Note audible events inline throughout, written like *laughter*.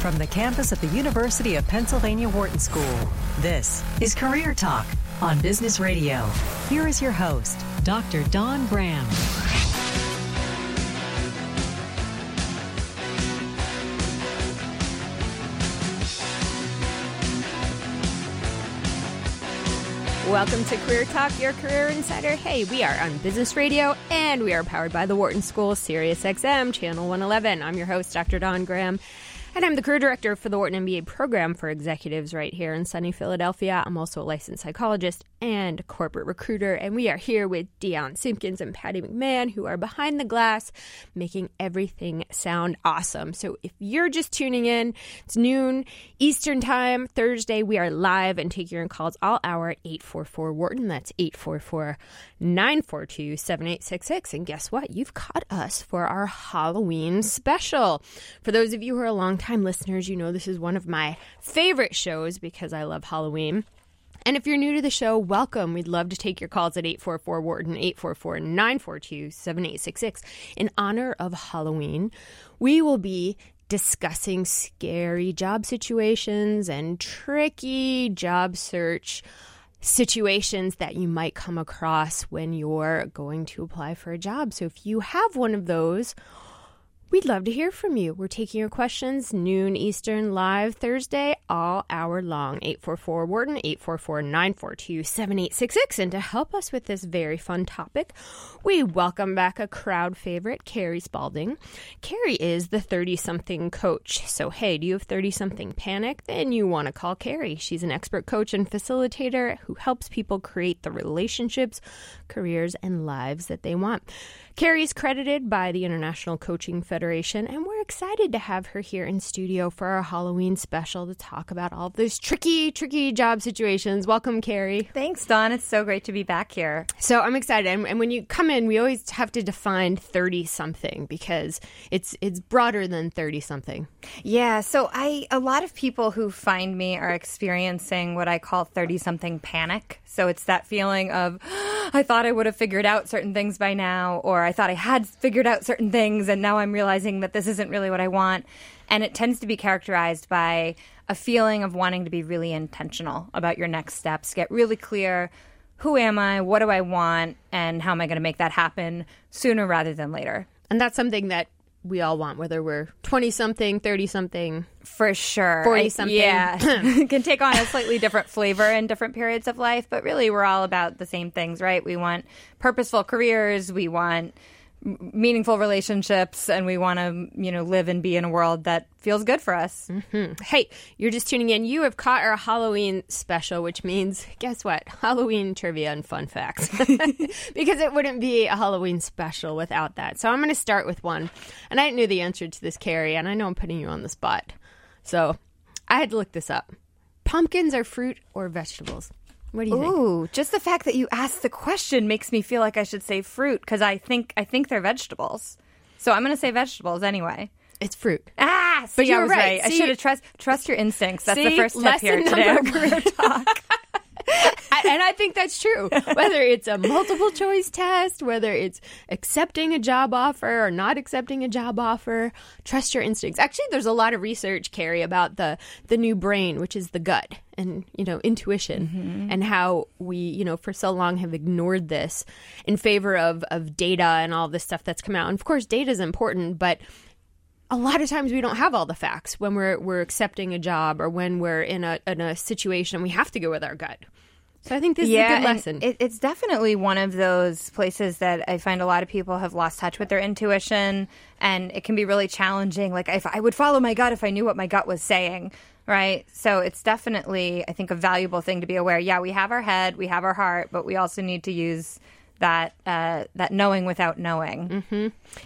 From the campus of the University of Pennsylvania Wharton School, this is Career Talk on Business Radio. Here is your host, Dr. Don Graham. Welcome to Career Talk, your career insider. Hey, we are on Business Radio and we are powered by the Wharton School, Sirius XM, Channel 111. I'm your host, Dr. Don Graham. And I'm the career director for the Wharton MBA program for executives right here in sunny Philadelphia. I'm also a licensed psychologist and corporate recruiter. And we are here with Dion Simpkins and Patty McMahon, who are behind the glass making everything sound awesome. So if you're just tuning in, it's noon Eastern Time, Thursday. We are live and take your calls all hour at 844 Wharton. That's 844 942 7866. And guess what? You've caught us for our Halloween special. For those of you who are longtime listeners, you know this is one of my favorite shows because I love Halloween. And if you're new to the show, welcome. We'd love to take your calls at 844 Wharton, 844 942 7866. In honor of Halloween, we will be discussing scary job situations and tricky job search situations that you might come across when you're going to apply for a job. So if you have one of those, We'd love to hear from you. We're taking your questions noon Eastern live Thursday, all hour long. 844 Wharton, 844 942 7866. And to help us with this very fun topic, we welcome back a crowd favorite, Carrie Spaulding. Carrie is the 30 something coach. So, hey, do you have 30 something panic? Then you want to call Carrie. She's an expert coach and facilitator who helps people create the relationships, careers, and lives that they want. Carrie is credited by the International Coaching Federation, and we're excited to have her here in studio for our Halloween special to talk about all of those tricky, tricky job situations. Welcome, Carrie. Thanks, Don. It's so great to be back here. So I'm excited, and, and when you come in, we always have to define thirty something because it's it's broader than thirty something. Yeah. So I a lot of people who find me are experiencing what I call thirty something panic. So it's that feeling of *gasps* I thought I would have figured out certain things by now, or I thought I had figured out certain things, and now I'm realizing that this isn't really what I want. And it tends to be characterized by a feeling of wanting to be really intentional about your next steps, get really clear who am I, what do I want, and how am I going to make that happen sooner rather than later. And that's something that we all want, whether we're 20 something, 30 something. For sure. 40 something. Yeah. *laughs* *laughs* can take on a slightly different flavor in different periods of life, but really we're all about the same things, right? We want purposeful careers, we want meaningful relationships and we want to you know live and be in a world that feels good for us. Mm-hmm. hey you're just tuning in. You have caught our halloween special which means guess what? Halloween trivia and fun facts. *laughs* Because it wouldn't be a halloween special without that. So i'm going to start with one. And i knew the answer to this carrie and i know i'm putting you on the spot. So i had to look this up. Pumpkins are fruit or vegetables what do you think? Ooh, just the fact that you asked the question makes me feel like I should say fruit because I think I think they're vegetables. So I'm going to say vegetables anyway. It's fruit. Ah, see, but you I were right. right. I should have trust trust your instincts. That's See? the first step Lesson here today number *laughs* career *laughs* talk. I, and I think that's true. Whether it's a multiple choice test, whether it's accepting a job offer or not accepting a job offer, trust your instincts. Actually, there's a lot of research, Carrie, about the the new brain, which is the gut and you know intuition, mm-hmm. and how we you know for so long have ignored this in favor of of data and all this stuff that's come out. And of course, data is important, but a lot of times we don't have all the facts when we're we're accepting a job or when we're in a in a situation and we have to go with our gut. So I think this is a good lesson. It, it's definitely one of those places that I find a lot of people have lost touch with their intuition, and it can be really challenging. Like if I would follow my gut if I knew what my gut was saying, right? So it's definitely, I think, a valuable thing to be aware. Yeah, we have our head, we have our heart, but we also need to use that uh, that knowing without knowing.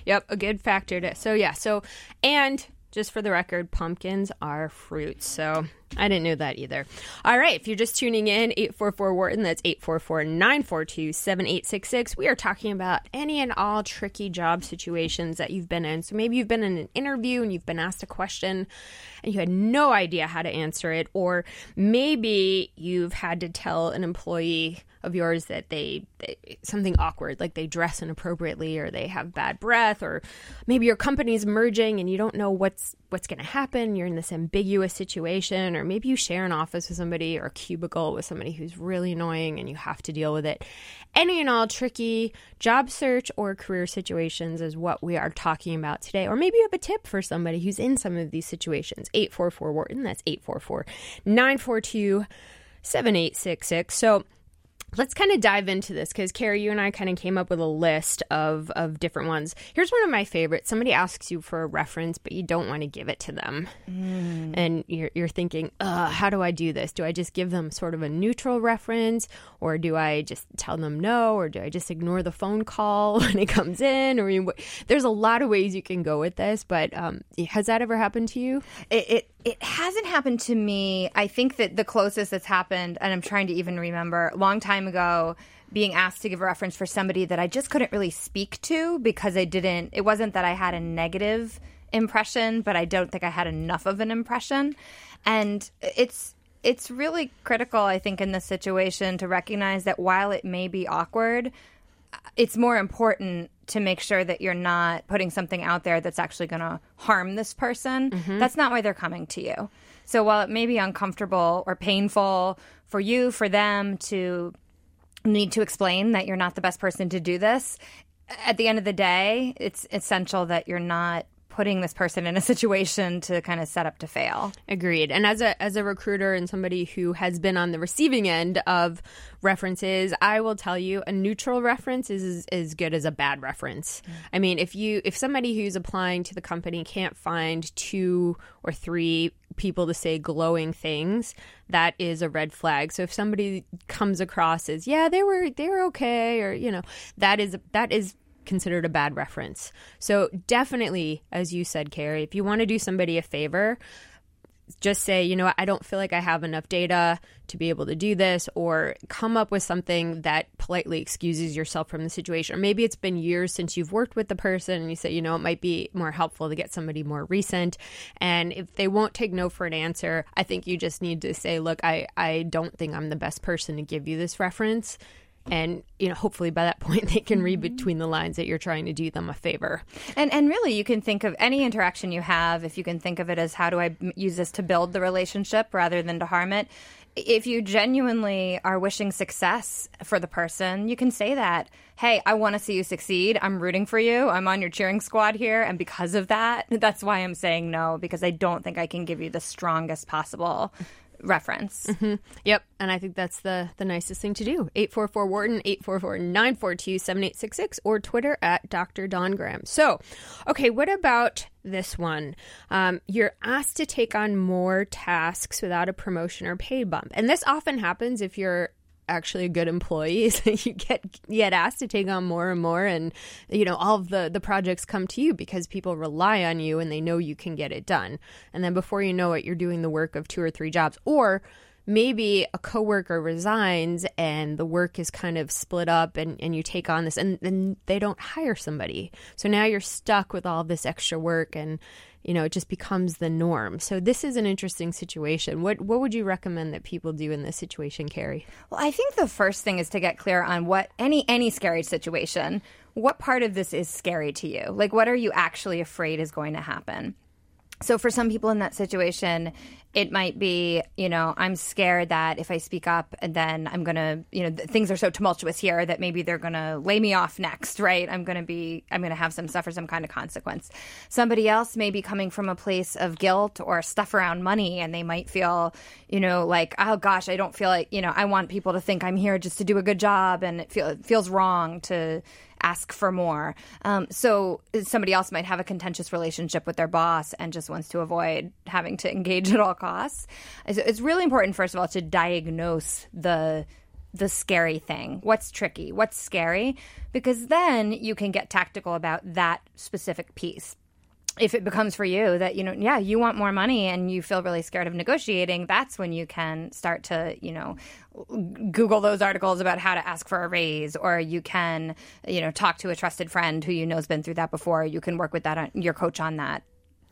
Yep, a good factor to. So yeah, so and just for the record, pumpkins are fruits. So I didn't know that either. All right, if you're just tuning in, 844 Wharton, that's 844 942 7866. We are talking about any and all tricky job situations that you've been in. So maybe you've been in an interview and you've been asked a question and you had no idea how to answer it, or maybe you've had to tell an employee of yours that they, they, something awkward like they dress inappropriately or they have bad breath or maybe your company's merging and you don't know what's what's going to happen. You're in this ambiguous situation or maybe you share an office with somebody or a cubicle with somebody who's really annoying and you have to deal with it. Any and all tricky job search or career situations is what we are talking about today. Or maybe you have a tip for somebody who's in some of these situations. 844 Wharton that's 844 942 7866 so Let's kind of dive into this because Carrie, you and I kind of came up with a list of, of different ones. Here's one of my favorites. Somebody asks you for a reference, but you don't want to give it to them. Mm. And you're, you're thinking, how do I do this? Do I just give them sort of a neutral reference? Or do I just tell them no? Or do I just ignore the phone call *laughs* when it comes in? Or you, there's a lot of ways you can go with this, but um, has that ever happened to you? It, it, it hasn't happened to me. I think that the closest that's happened, and I'm trying to even remember, a long time ago being asked to give a reference for somebody that I just couldn't really speak to because I didn't, it wasn't that I had a negative impression, but I don't think I had enough of an impression. And it's, it's really critical, I think, in this situation to recognize that while it may be awkward, it's more important to make sure that you're not putting something out there that's actually going to harm this person. Mm-hmm. That's not why they're coming to you. So while it may be uncomfortable or painful for you, for them to need to explain that you're not the best person to do this. At the end of the day, it's essential that you're not putting this person in a *laughs* situation to kind of set up to fail. Agreed. And as a as a recruiter and somebody who has been on the receiving end of references, I will tell you a neutral reference is as good as a bad reference. Mm. I mean, if you if somebody who's applying to the company can't find two or three people to say glowing things, that is a red flag. So if somebody comes across as, yeah, they were they were okay or you know, that is that is considered a bad reference. So definitely as you said, Carrie, if you want to do somebody a favor, just say, you know I don't feel like I have enough data to be able to do this, or come up with something that politely excuses yourself from the situation. Or maybe it's been years since you've worked with the person and you say, you know, it might be more helpful to get somebody more recent. And if they won't take no for an answer, I think you just need to say, look, I, I don't think I'm the best person to give you this reference and you know hopefully by that *laughs* point they can read mm-hmm. between the lines that you're trying to do them a favor. And and really you can think of any interaction you have if you can think of it as how do i use this to build the relationship rather than to harm it if you genuinely are wishing success for the person you can say that hey i want to see you succeed. I'm rooting for you. I'm on your cheering squad here. And because of that *laughs* that's why i'm saying no because i don't think i can give you the strongest possible reference. Mm-hmm. Yep. And I think that's the, the nicest thing to do. 844 Wharton, 844 942 7866, or Twitter at Dr. Don Graham. So, okay, what about this one? Um, you're asked to take on more tasks without a promotion or pay bump. And this often happens if you're actually a good employee *laughs* is that you get get asked to take on more and more and you know all of the the projects come to you because people rely on you and they know you can get it done. And then before you know it you're doing the work of two or three jobs. Or maybe a coworker resigns and the work is kind of split up and, and you take on this and then they don't hire somebody so now you're stuck with all this extra work and you know, it just becomes the norm. So this is an interesting situation. What what would you recommend that people do in this situation, Carrie? Well, I think the first thing is to get clear on what any any scary situation, what part of this is scary to you? Like what are you actually afraid is going to happen? So for some people in that situation, it might be, you know, I'm scared that if I speak up and then I'm going to, you know, th- things are so tumultuous here that maybe they're going to lay me off next, right? I'm going to be, I'm going to have some suffer some kind of consequence. Somebody else may be coming from a place of guilt or stuff around money and they might feel, you know, like, oh gosh, I don't feel like, you know, I want people to think I'm here just to do a good job and it, feel, it feels wrong to ask for more. Um, so somebody else might have a contentious relationship with their boss and just wants to avoid having to engage at all costs. It's really important, first of all, to diagnose the the scary thing. What's tricky? What's scary? Because then you can get tactical about that specific piece. If it becomes for you that you know yeah you want more money and you feel really scared of negotiating that's when you can start to you know google those articles about how to ask for a raise or you can you know talk to a trusted friend who you know has been through that before. You can work with that uh, your coach on that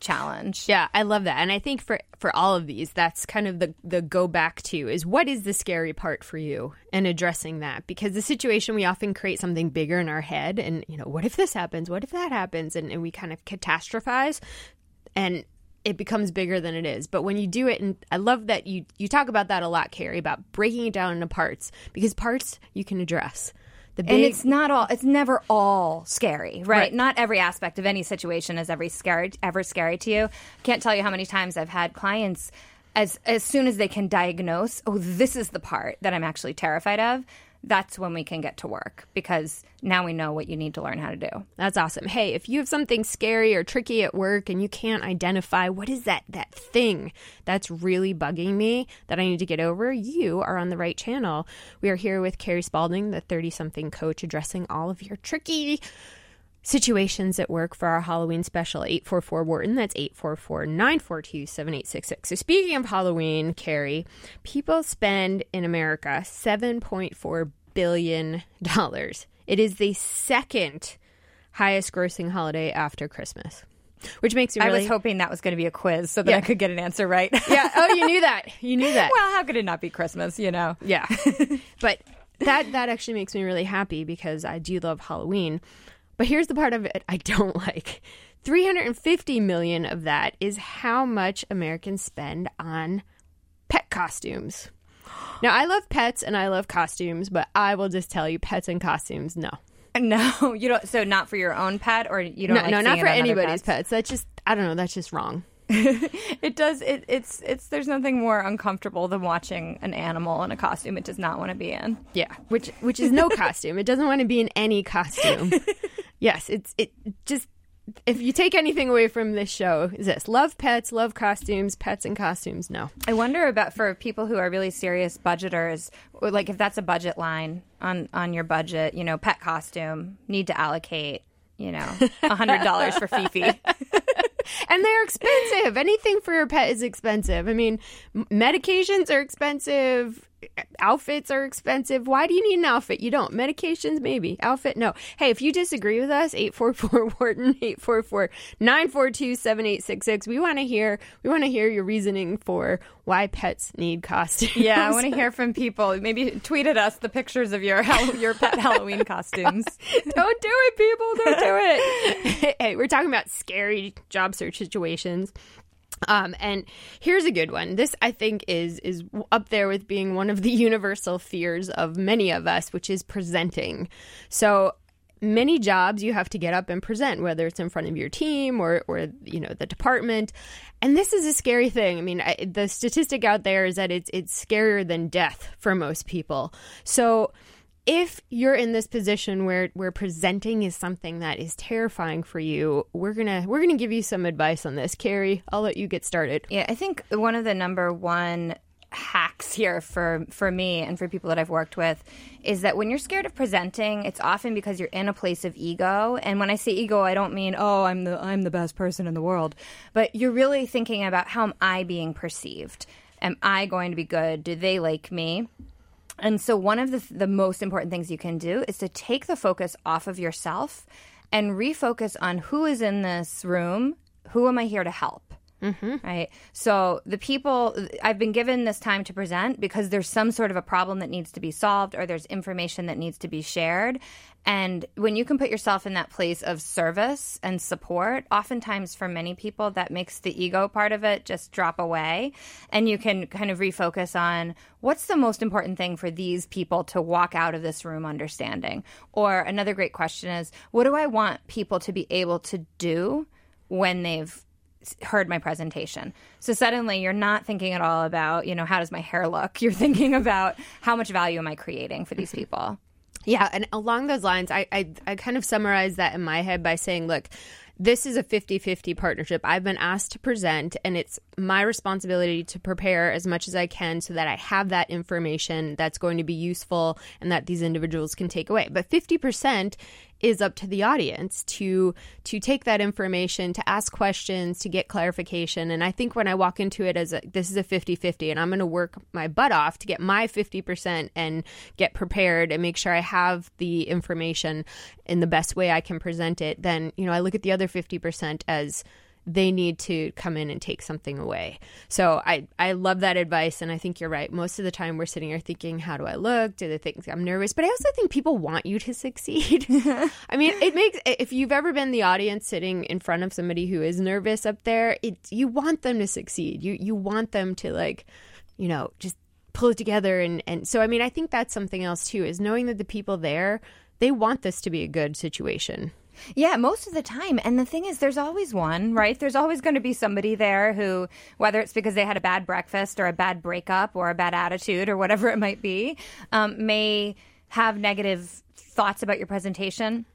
challenge. Yeah, I love that. And I think for for all of these, that's kind of the the go back to is what is the scary part for you and addressing that because the situation we often create something bigger in our head and you know, what if this happens? What if that happens? And, and we kind of catastrophize and it becomes bigger than it is. But when you do it, and I love that you you talk about that a lot, Carrie, about breaking it down into parts because parts you can address. The big... And it's not all. It's never all scary, right? right? Not every aspect of any situation is every scary ever scary to you. Can't tell you how many times I've had clients as as soon as they can diagnose, oh, this is the part that I'm actually terrified of that's when we can get to work because now we know what you need to learn how to do. That's awesome. Hey, if you have something scary or tricky at work and you can't identify what is that that thing that's really bugging me that I need to get over, you are on the right channel. We are here with Carrie Spaulding, the 30 something coach addressing all of your tricky situations at work for our Halloween special 844 Wharton. That's 844 942 7866. So, speaking of Halloween, Carrie, people spend in America $7.4 billion. It is the second highest grossing holiday after Christmas. Which makes me really... I was hoping that was going to be a quiz so that yeah. I could get an answer right. yeah. Oh, you knew that. You knew that. well, how could it not be Christmas, you know? Yeah. but that that actually makes me really happy because I do love Halloween. But here's the part of it I don't *laughs* like. 350 million of that is how much Americans spend on pet costumes. Now, I love pets and I love costumes, but I will just tell you pets and costumes, no. No, *laughs* you don't. So, not for your own pet, or you don't. No, like no not for anybody's pets? pets. That's just, I don't know. That's just wrong. *laughs* it does. It, it's it's. There's nothing more uncomfortable than watching an animal in a costume it does not want to be in. Yeah, which which is no costume. It doesn't want to be in any costume. *laughs* yes, it's it just if you take anything away from this show, is this love pets, love costumes, pets and costumes? No. I wonder about for people who are really serious budgeters, like if that's a budget line on on your budget, you know, pet costume need to allocate, you know, a hundred dollars for Fifi. *laughs* and they're expensive. Anything for your pet is expensive. I mean, medications are expensive outfits are expensive. Why do you need an outfit? You don't. Medications, maybe. Outfit, no. Hey, if you disagree with us, 844 *laughs* Wharton, 844 942 7866. We want to hear, we want to hear your reasoning for why pets need costumes. Yeah, I want to *laughs* hear from people. Maybe tweet at us the pictures of your, *laughs* your pet Halloween costumes. don't do it, people. Don't do it. hey, we're talking about scary job search situations. Um, and here's a good one. This I think is is up there with being one of the *laughs* universal fears of many of us, which is presenting. So many jobs you have to get up and present whether it's in front of your team or or you know the department and this is a scary thing i mean I, the statistic out there is that it's it's scarier than death for most people so if you're in this position where where presenting is something that is terrifying for you, we're gonna we're gonna give you some advice on this. Carrie, I'll let you get started. Yeah, I think one of the number one hacks here for for me and for people that I've worked with is that when you're scared of presenting, it's often because you're in a place of ego. And when I say ego, I don't mean oh I'm the I'm the best person in the world, but you're really thinking about how am I being perceived? Am I going to be good? Do they like me? And so, one of the, the most important things you can do is to take the focus off of yourself and refocus on who is in this room, who am I here to help? Mm-hmm. Right. So the people I've been given this time to present because there's some sort of a problem that needs to be solved or there's information that needs to be shared. And when you can put yourself in that place of service and support, oftentimes for many people, that makes the ego part of it just drop away. And you can kind of refocus on what's the most important thing for these people to walk out of this room understanding. Or another great question is, what do I want people to be able to do when they've heard my presentation. So suddenly you're not thinking at all about, you know, how does my hair look? *laughs* You're thinking about how much value am I creating for these mm-hmm. people? Yeah, and along those lines, I, I, I kind of summarize that in my head by saying, look, this is a 50 50 partnership. I've been asked to present, and it's my responsibility to prepare as much as I can so that I have that information that's going to be useful and that these individuals can take away. But 50% is up to the audience to to take that information to ask questions to get clarification. And i think when i walk into it as a this is a 50-50 and i'm going to work my butt off to get my 50% and get prepared and make sure i have the information in the best way i can present it then you know i look at the other 50% as they need to come in and take something away. So I, I love that advice. And I think you're right. Most of the time we're sitting here thinking, how do I look? Do they think I'm nervous? But I also think people want you to *laughs* succeed. I mean, it makes, if you've ever been the audience sitting in front of somebody who is nervous up there, it, you want them to succeed. You, you want them to like, you know, just pull it together. And, and so, I mean, I think that's something else too, is knowing that the people there, they want this to be a good situation. Yeah, most of the time. And the thing is, there's always one, right? There's always going to be somebody there who, whether it's because they had a bad breakfast or a bad breakup or a bad attitude or whatever it might be, um, may have negative thoughts about your presentation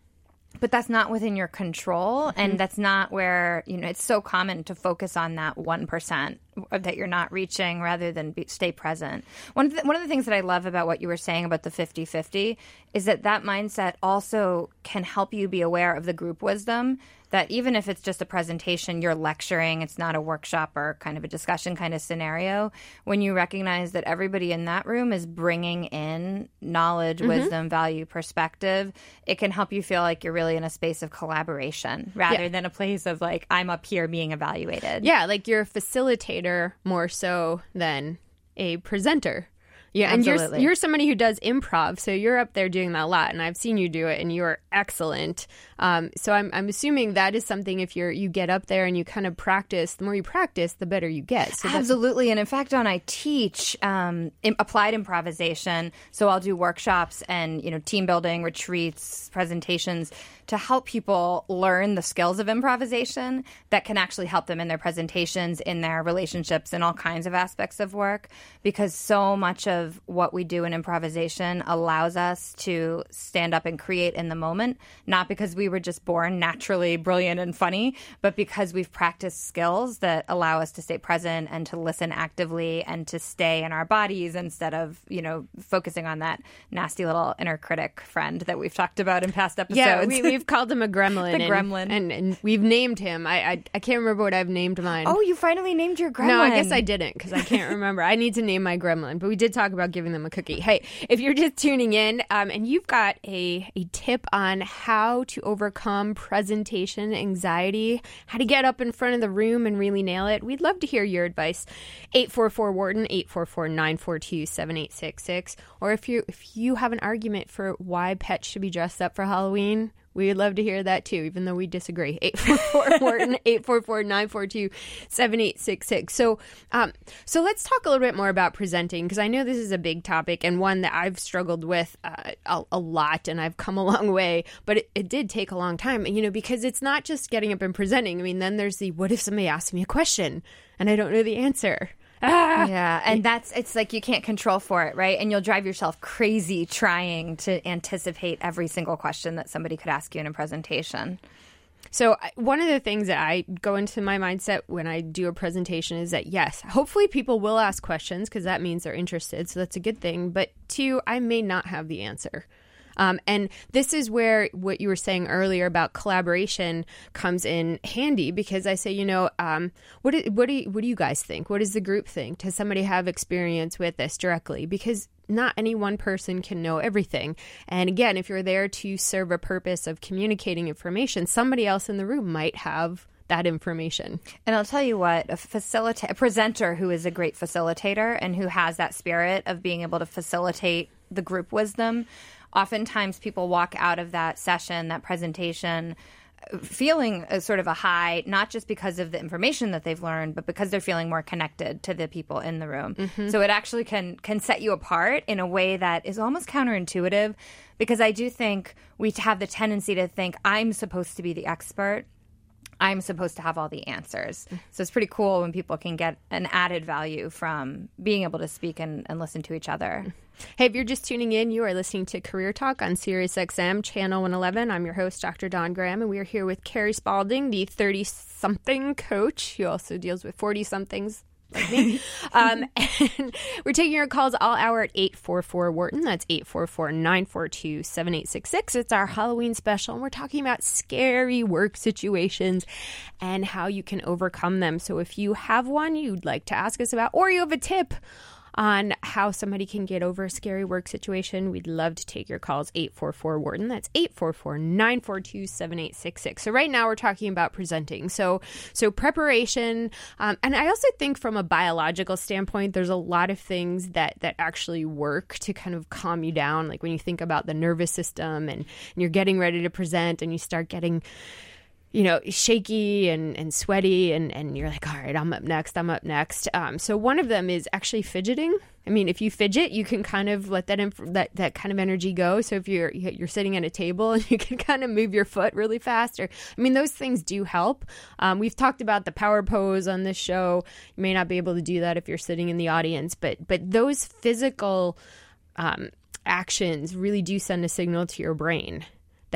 but that's not within your control mm-hmm. and that's not where you know it's so common to focus on that 1% that you're not reaching rather than be, stay present one of, the, one of the things that i love about what you were saying about the 50-50 is that that mindset also can help you be aware of the group wisdom that even if it's just a presentation, you're lecturing, it's not a workshop or kind of a discussion kind of scenario, when you recognize that everybody in that room is bringing in knowledge, mm-hmm. wisdom, value, perspective, it can help you feel like you're really in a space of collaboration rather yeah. than a place of like, I'm up here being evaluated. Yeah, like you're a facilitator more so than a presenter. Yeah, Absolutely. and you're you're somebody who does improv, so you're up there doing that a lot, and I've seen you do it, and you're excellent. Um, so I'm I'm assuming that is something if you're you get up there and you kind of practice. The more you practice, the better you get. So Absolutely, and in fact, on I teach um, applied improvisation, so I'll do workshops and you know team building retreats, presentations to help people learn the skills of improvisation that can actually help them in their presentations, in their relationships, in all kinds of aspects of work. Because so much of what we do in improvisation allows us to stand up and create in the moment, not because we were just born naturally brilliant and funny, but because we've practiced skills that allow us to stay present and to listen actively and to stay in our bodies instead of, you know, focusing on that nasty little inner critic friend that we've talked about in past episodes. Yeah, we, we we've called him a *laughs* gremlin. the and, gremlin. And, and we've named him. I, I, I can't remember what I've named mine. Oh, you finally named your gremlin. No, I guess I didn't because I can't remember. I need to name my gremlin. But we did talk about giving them a cookie. Hey, if you're just tuning in um, and you've got a, a tip on how to overcome presentation anxiety, how to get up in front of the room and really nail it, we'd love to hear your advice. 844 Wharton, 844 942 7866. Or if you if you have an argument for why pets should be dressed up for Halloween, we would love to hear that too, even though we disagree. *laughs* 844 Wharton, 844 942 7866. So, um, so let's talk a little bit more about presenting because I know this is a big topic and one that I've struggled with uh, a, a, lot and I've come a long way, but it, it did take a long time, you know, because it's not just getting up and presenting. I mean, then there's the what if somebody asks me a question and I don't know the answer? Ah! Yeah, and that's it's like you can't control for it, right? And you'll drive yourself crazy trying to anticipate every single question that somebody could ask you in a presentation. So, one of the things that I go into my mindset when I do a presentation is that yes, hopefully people will ask questions because that means they're interested. So, that's a good thing. But two, I may not have the answer. Um, and this is where what you were saying earlier about collaboration comes in handy because I say, you know, um, what do, what do you, what do you guys think? What does the group think? Does somebody have experience with this directly? Because not any one person can know everything. And again, if you're there to serve a purpose of communicating information, somebody else in the room might have that information. And I'll tell you what, a facilitator, a presenter who is a great facilitator and who has that spirit of being able to facilitate the group wisdom oftentimes people walk out of that session, that presentation, feeling a sort of a high, not just because of the information that they've learned, but because they're feeling more connected to the people in the room. Mm-hmm. So it actually can can set you apart in a way that is almost counterintuitive, because I do think we have the tendency to think I'm supposed to be the expert. I'm supposed to have all the answers. So it's pretty cool when people can get an added value from being able to speak and, and listen to each other. Hey, if you're just tuning in, you are listening to Career Talk on SiriusXM Channel 111. I'm your host, Dr. Don Graham, and we are here with Carrie Spaulding, the 30 something coach who also deals with 40 somethings like me. *laughs* um, and *laughs* we're taking your calls all hour at 844 Wharton. That's 844 942 7866. It's our Halloween special, and we're talking about scary work situations and how you can overcome them. So if you have one you'd like to ask us about, or you have a tip, on how somebody can get over a scary work situation, we'd love to take your calls 844 Wharton. That's 844 942 7866. So, right now we're talking about presenting. So, so preparation. Um, and I also think from a biological standpoint, there's a lot of things that, that actually work to kind of calm you down. Like when you think about the nervous system and, and you're getting ready to present and you start getting you know, shaky and, and sweaty, and, and you're like, all right, I'm up next, I'm up next. Um, so one of them is actually fidgeting. I mean, if you fidget, you can kind of let that inf- that that kind of energy go. So if you're you're sitting at a table *laughs* and you can kind of move your foot really fast, or I mean, those things do help. Um, we've talked about the power pose on this show. You may not be able to do that if you're sitting in the audience, but but those physical um, actions really do send a signal to your brain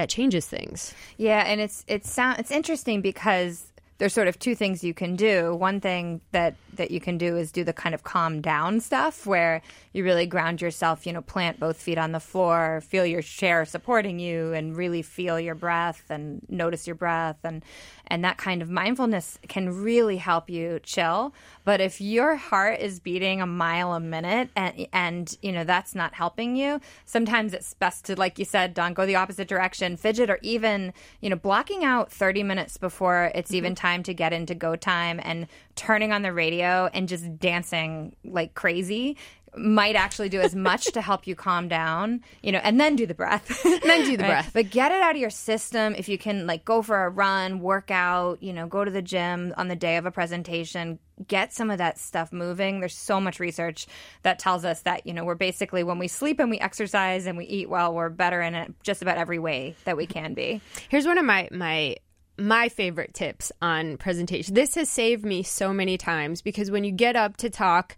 that changes things. Yeah, and it's it's sound it's interesting because there's sort of two things you can do. One thing that that you can do is do the kind of calm down stuff where you really ground yourself, you know, plant both feet on the floor, feel your chair supporting you and really feel your breath and notice your breath and and that kind of mindfulness can really help you chill. But if your heart is beating a mile a minute and and you know that's not helping you, sometimes it's best to like you said, Don, go the opposite direction, fidget or even, you know, blocking out 30 minutes before it's even mm-hmm. time to get into go time and turning on the radio and just dancing like crazy might actually do as much to help you calm down, you know, and then do the breath. *laughs* then do the right? breath. But get it out of your system. If you can, like, go for a run, work out, you know, go to the gym on the day of a presentation, get some of that stuff moving. There's so much research that tells us that, you know, we're basically, when we sleep and we exercise and we eat well, we're better in it just about every way that we can be. Here's one of my, my, my favorite tips on presentation. This has saved me so many times because when you get up to talk,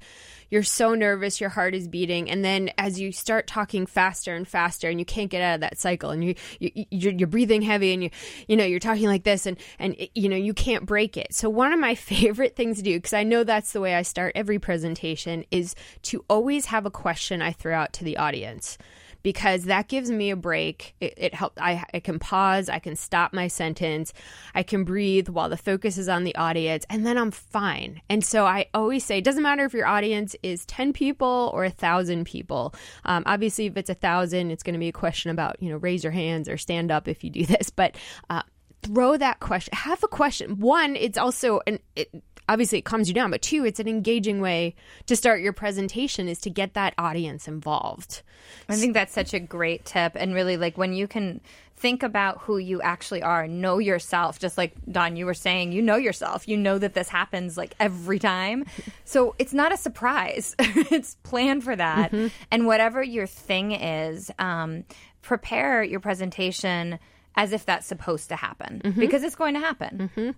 you're so nervous, your heart is beating, and then as you start talking faster and faster, and you can't get out of that cycle, and you, you you're, you're breathing heavy, and you you know you're talking like this, and and you know you can't break it. So one of my *laughs* favorite things to do, because I know that's the way I start every presentation, is to always have a question I throw out to the audience because that gives me a break. It, it. I, I can pause. I can stop my sentence. I can breathe while the focus is on the audience, and then I'm fine. And so I always say, it doesn't matter if your audience is 10 people or a thousand people. Um, obviously, if it's a thousand, it's going to be a question about, you know, raise your hands or stand up if you do *laughs* this. But uh, throw that question. Have a question. One, it's also an. It, obviously it calms you down but two it's an engaging way to start your presentation is to get that audience involved. I think that's such a great tip and really like when you can think about who you actually are know yourself just like don you were saying you know yourself you know that this happens like every time. *laughs* So it's not a surprise. *laughs* It's planned for that. Mm-hmm. and whatever your thing is um, prepare your presentation as if that's supposed to happen mm-hmm. because it's going to happen. Mm-hmm.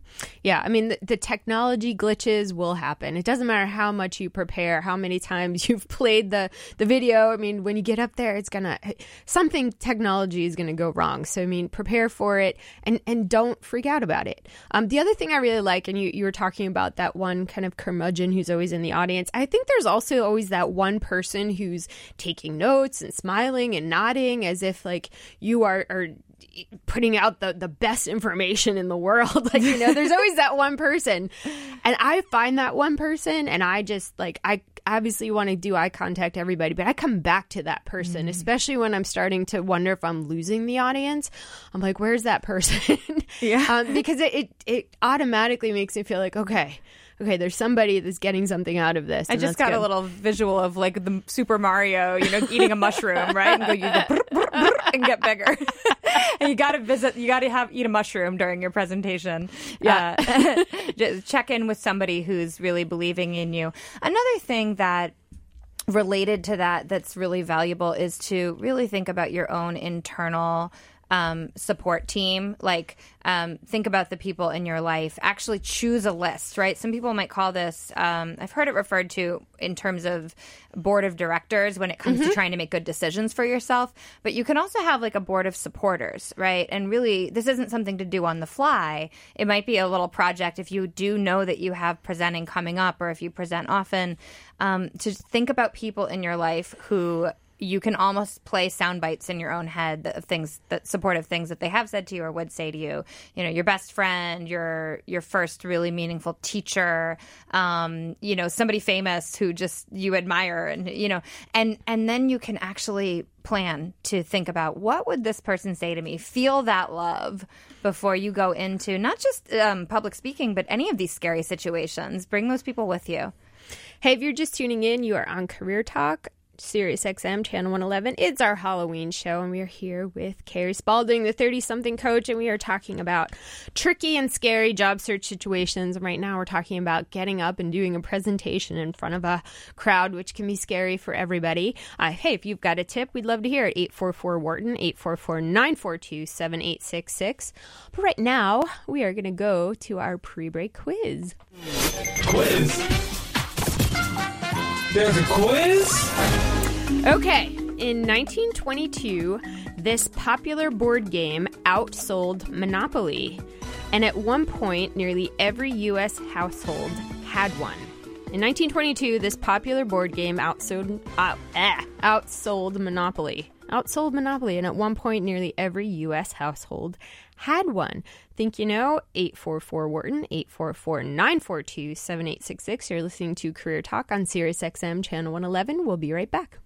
Yeah, I mean, the, the, technology glitches will happen. It doesn't matter how much you prepare, how many times *laughs* you've played the, the video. I mean, when you get up there, it's going to, something technology is going to go wrong. So, I mean, prepare for it and, and don't freak out about it. Um, the other thing I really like, and you, you were talking about that one kind of curmudgeon who's always in the audience, I think there's also always that one person who's taking notes and smiling and nodding as if like you are, are putting out the, the best information in the world. *laughs* like, you know, there's always that one person. And I find that one person and I just like, I obviously want to do eye contact everybody, but I come back to that person, mm. especially when I'm starting to wonder if I'm losing the audience. I'm like, where's that person? *laughs* yeah. *laughs* Um, because it, it, it automatically makes me feel like, okay, okay, there's somebody that's getting something out of this. I just got good. a little visual of like the Super Mario, you know, eating a mushroom, right? And go, you go brr, brr, brr, and get bigger. *laughs* and you got to visit, you got to have eat a mushroom during your presentation. Yeah, uh, just check in with somebody who's really believing in you. Another thing that related to that that's really valuable is to really think about your own internal um, support team. Like, um, think about the people in your life. Actually, choose a list, right? Some people might call this, um, I've heard it referred to in terms of board of directors when it comes to trying to make good decisions for yourself. But you can also have like a board of supporters, right? And really, this isn't something to do on the fly. It might be a little project if you do know that you have presenting coming up or if you present often, um, to think about people in your life who you can almost play sound bites in your own head of things that supportive things that they have said to you or would say to you. You know, your best friend, your your first really meaningful teacher, um, you know, somebody famous who just you admire, and you know, and and then you can actually plan to think about what would this person say to me. Feel that love before you go into not just um, public speaking, but any of these scary situations. Bring those people with you. Hey, if you're just tuning in, you are on Career Talk. Sirius XM channel 111. It's our Halloween show, and we are here with Carrie Spaulding, the 30 something coach, and we are talking about tricky and scary job search situations. And right now, we're talking about getting up and doing a presentation in front of a crowd, which can be scary for everybody. Uh, hey, if you've got a tip, we'd love to hear it. 844 Wharton, 844 942 7866. But right now, we are going to go to our pre break quiz. Quiz? There's a quiz? Okay, in 1922, this popular board game outsold Monopoly, and at one point, nearly every U.S. household had one. In 1922, this popular board game outsold, uh, eh, outsold Monopoly. Outsold Monopoly, and at one point, nearly every U.S. household had one. Think you know? 844 Wharton, 844 942 7866. You're listening to Career Talk on Sirius XM Channel 111. We'll be right back.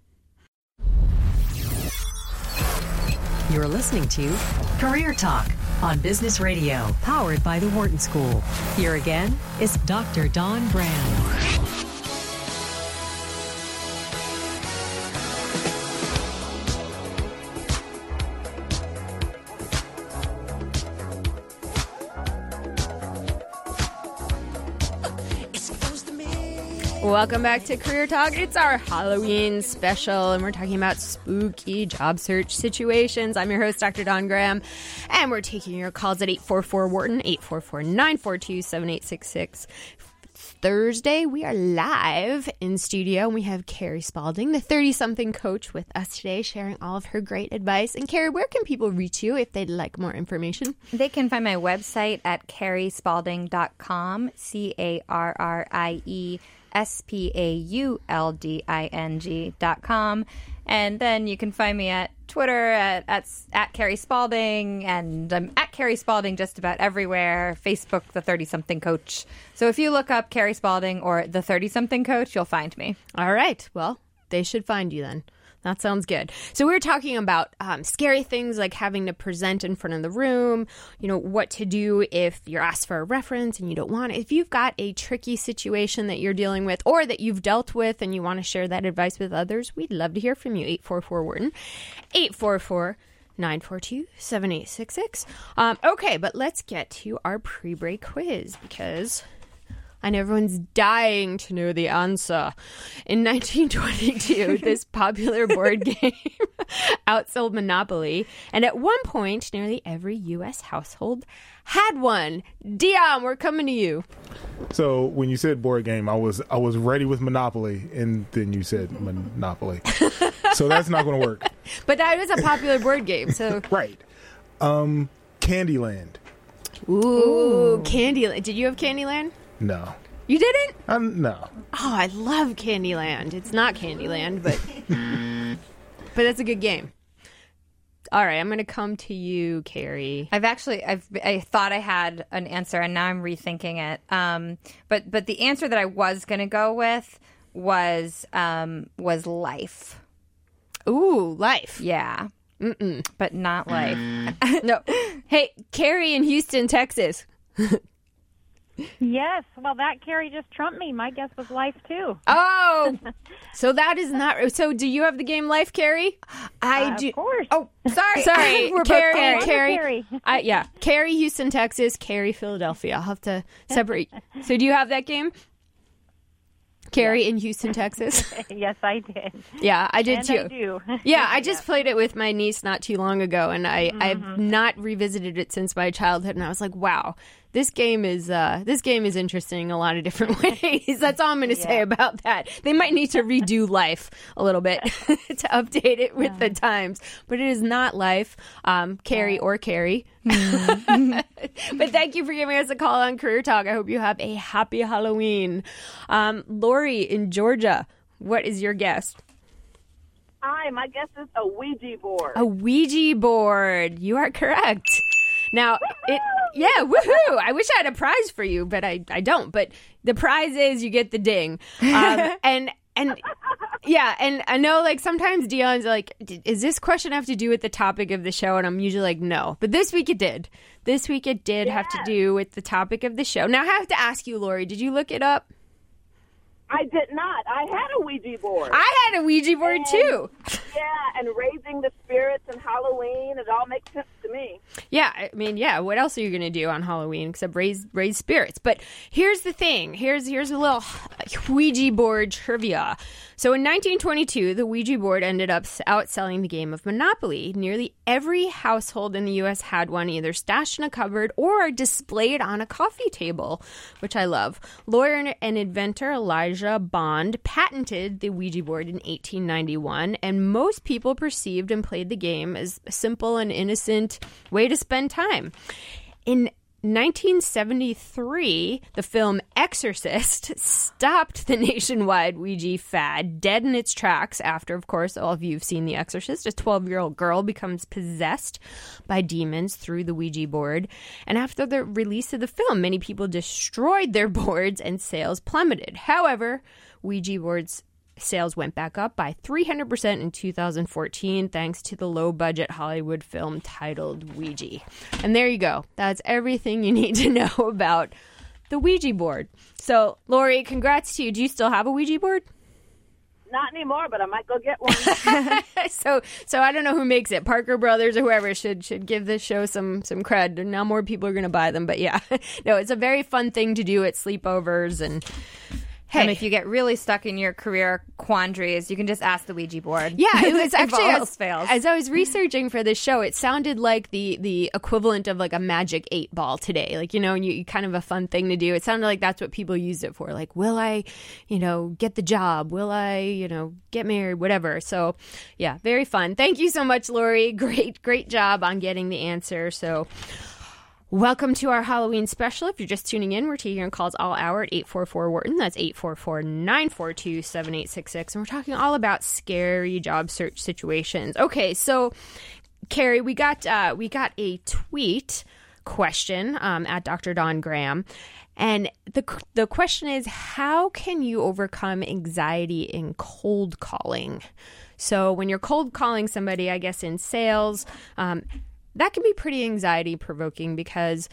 You're listening to Career Talk on Business Radio, powered by the Wharton School. Here again is Dr. Don Graham. Welcome back to Career Talk. It's our Halloween special, and we're talking about spooky job search situations. I'm your host, Dr. Don Graham, and we're taking your calls at 844 Wharton, 844 942 7866. Thursday, we are live in studio, and we have Carrie Spaulding, the 30 something coach, with us today, sharing all of her great advice. And Carrie, where can people reach you if they'd like more information? They can find my website at carriespaulding.com, C A R R I E S P A U L D I N G dot com. And then you can find me at Twitter at, at, at Carrie Spaulding, and I'm at Carrie Spaulding just about everywhere. Facebook, The 30 Something Coach. So if you look up Carrie Spaulding or The 30 Something Coach, you'll find me. All right. Well, they should find you then. That sounds good. So we were talking about um, scary things like having to present in front of the room. You know what to do if you're asked for a reference and you don't want it. If you've got a tricky situation that you're dealing with, or that you've dealt with, and you want to share that advice with others, we'd love to hear from you. Eight four four Wharton, eight four four. 942 7866. Um, okay, but let's get to our pre break quiz because I know everyone's dying to know the answer. In *laughs* 1922, *laughs* this popular board game *laughs* outsold Monopoly, and at one point, nearly every U.S. household had one. Dion, we're coming to you. So when you said board game, I was I was ready with Monopoly, and then you said Monopoly. so that's not going to work. But that is a popular board game, so. Right. Um, Candyland. Ooh, Candyland. Did you have Candyland? No. You didn't? Um, no. Oh, I love Candyland. It's not Candyland, but *laughs* but that's a good game. All right, I'm going to come to you, Carrie. I've actually I've I thought I had an answer and now I'm rethinking it. Um, but but the answer that I was going to go with was um, was life. Ooh, life. Yeah. Mm-mm. But not life. *laughs* no. Hey, Carrie in Houston, Texas. *laughs* Yes. Well, that Carrie just trumped me. My guess was life too. Oh, *laughs* so that is not. So, do you have the game Life, Carrie? I Uh, do. Of course. Oh, sorry. Sorry, *laughs* We're Carrie. Carrie. Carrie. Carrie. I, yeah, Carrie, Houston, Texas. Carrie, Philadelphia. I'll have to separate. So, do you have that game? Carrie in Houston, Texas. *laughs* yes, I did. yeah, I did and too. I do. Yeah, I just played it with my niece not too long ago, and I I've Mm-hmm. not revisited it since my childhood, and I was like, wow. This game is uh, this game is interesting in a lot of different *laughs* ways. That's all I'm going to say about that. They might need to redo *laughs* life a little bit *laughs* to update it with the times, but it is not life, um, Carrie or Carrie. but thank you for giving us a call on Career Talk. I hope you have a happy Halloween. Um, Lori in Georgia, what is your guess? Hi, my guess is a Ouija board. A Ouija board. You are correct. Now, it yeah, woohoo! I wish I had a prize for you, but I, I don't. But the prize is you get the ding, um, *laughs* and and yeah, and I know like sometimes Dion's like, "D- is this question have to do with the topic of the show? And I'm usually like, no. But this week it did. This week it did have to do with the topic of the show. Now I have to ask you, Lori, did you look it up? I did not. I had a Ouija board. I had a Ouija board too. yeah, and raising the spirits and Halloween, it all makes sense to me. Yeah, I mean, yeah. What else are you going to do on Halloween except raise raise spirits? But here's the thing. Here's here's a little *sighs* Ouija board trivia. So in 1922, the Ouija board ended up outselling the game of Monopoly. Nearly every household in the U.S. had one, either stashed in a cupboard or displayed on a coffee table, which I love. Lawyer and inventor Elijah Bond patented the Ouija board in 1891, and most people perceived and played the game as simple and innocent way to spend time. In 1973, the film Exorcist stopped the *laughs* nationwide Ouija fad dead in its tracks after, of course, all of you have seen The Exorcist. A 12 year old girl becomes possessed by demons through the Ouija board. And after the release of the film, many people destroyed their *laughs* boards and sales plummeted. However, Ouija boards sales went back up by 300% in 2014 thanks to the low budget Hollywood film titled Ouija. And there you go. That's everything you *laughs* need to know about the Ouija board. So, Lori, congrats to you. Do you still have a Ouija board? Not anymore, but I might go get one. *laughs* so so I don't know who makes it. Parker Brothers or whoever should should give this show some some cred. Now more people are going to buy them, but yeah. *laughs* no, it's a very fun thing to do at sleepovers and Hey. And if you get really stuck in your career quandaries, you can just ask the Ouija board. Yeah, it was *laughs* actually as, fails. as I was researching for this show, it sounded like the the equivalent of like a magic eight ball today. Like you know, and you kind of a fun thing to do. It sounded like that's what people used it for. Like, will I, you know, get the job? Will I, you know, get married? Whatever. So, yeah, very fun. Thank you so much, Lori. *laughs* Great, great job on getting the answer. So. Welcome to our Halloween special. If you're just tuning in, we're taking calls all hour at 844 Wharton. That's 844 942 7866. And we're talking all about scary job search situations. Okay, so Carrie, we got uh, we got a tweet question um, at Dr. Dawn Graham. And the the question is how can you overcome anxiety in cold calling? So when you're cold calling somebody, I guess in sales, um, that can be pretty anxiety provoking because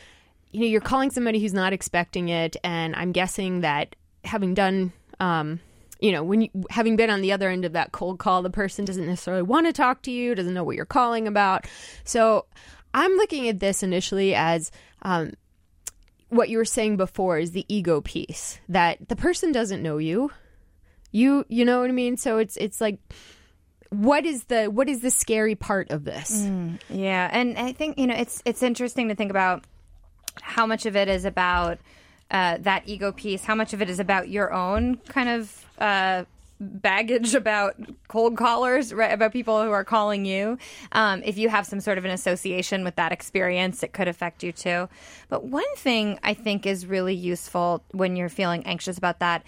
you know you're calling somebody who's not expecting it and i'm guessing that having done um, you know when you having been on the other end of that cold call the person doesn't necessarily want to talk to you doesn't know what you're calling about. So i'm looking at this initially as um, what you were saying before is the ego piece that the person doesn't know you. You you know what i mean? So it's it's like what is the what is the scary part of this Yeah, and I think you know it's it's interesting to think about how much of it is about uh, that ego piece, how much of it is about your own kind of uh, baggage about cold callers, right? About people who are calling you. Um, if you have some sort of an association with that experience, it could affect you too. But one thing I think is really useful when you're feeling anxious about that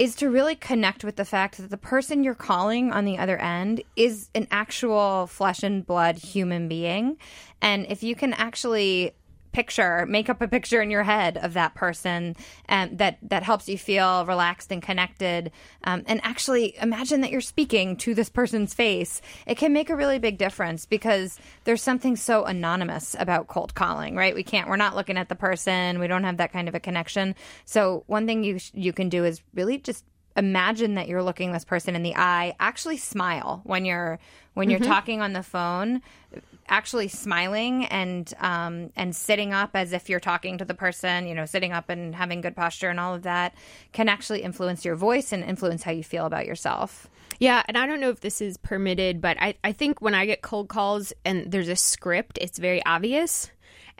is to really connect with the fact that the person you're calling on the other end is an actual flesh and blood human being. And if you can actually picture, make up a picture in your head of that person um, that that helps you feel relaxed and connected, um, and actually imagine that you're speaking to this person's face. It can make a really big difference because there's something so anonymous about cold calling, right? We can't, we're not looking at the person, we don't have that kind of a connection. So one thing you you can do is really just imagine that you're looking this person in the eye. Actually, smile when you're when you're talking on the phone. Actually, smiling and um, and sitting up as if you're talking to the person. You know, sitting up and having good posture and all of that can actually influence your voice and influence how you feel about yourself. Yeah, and I don't know if this is permitted, but I, I think when I get cold calls and there's a script, it's very obvious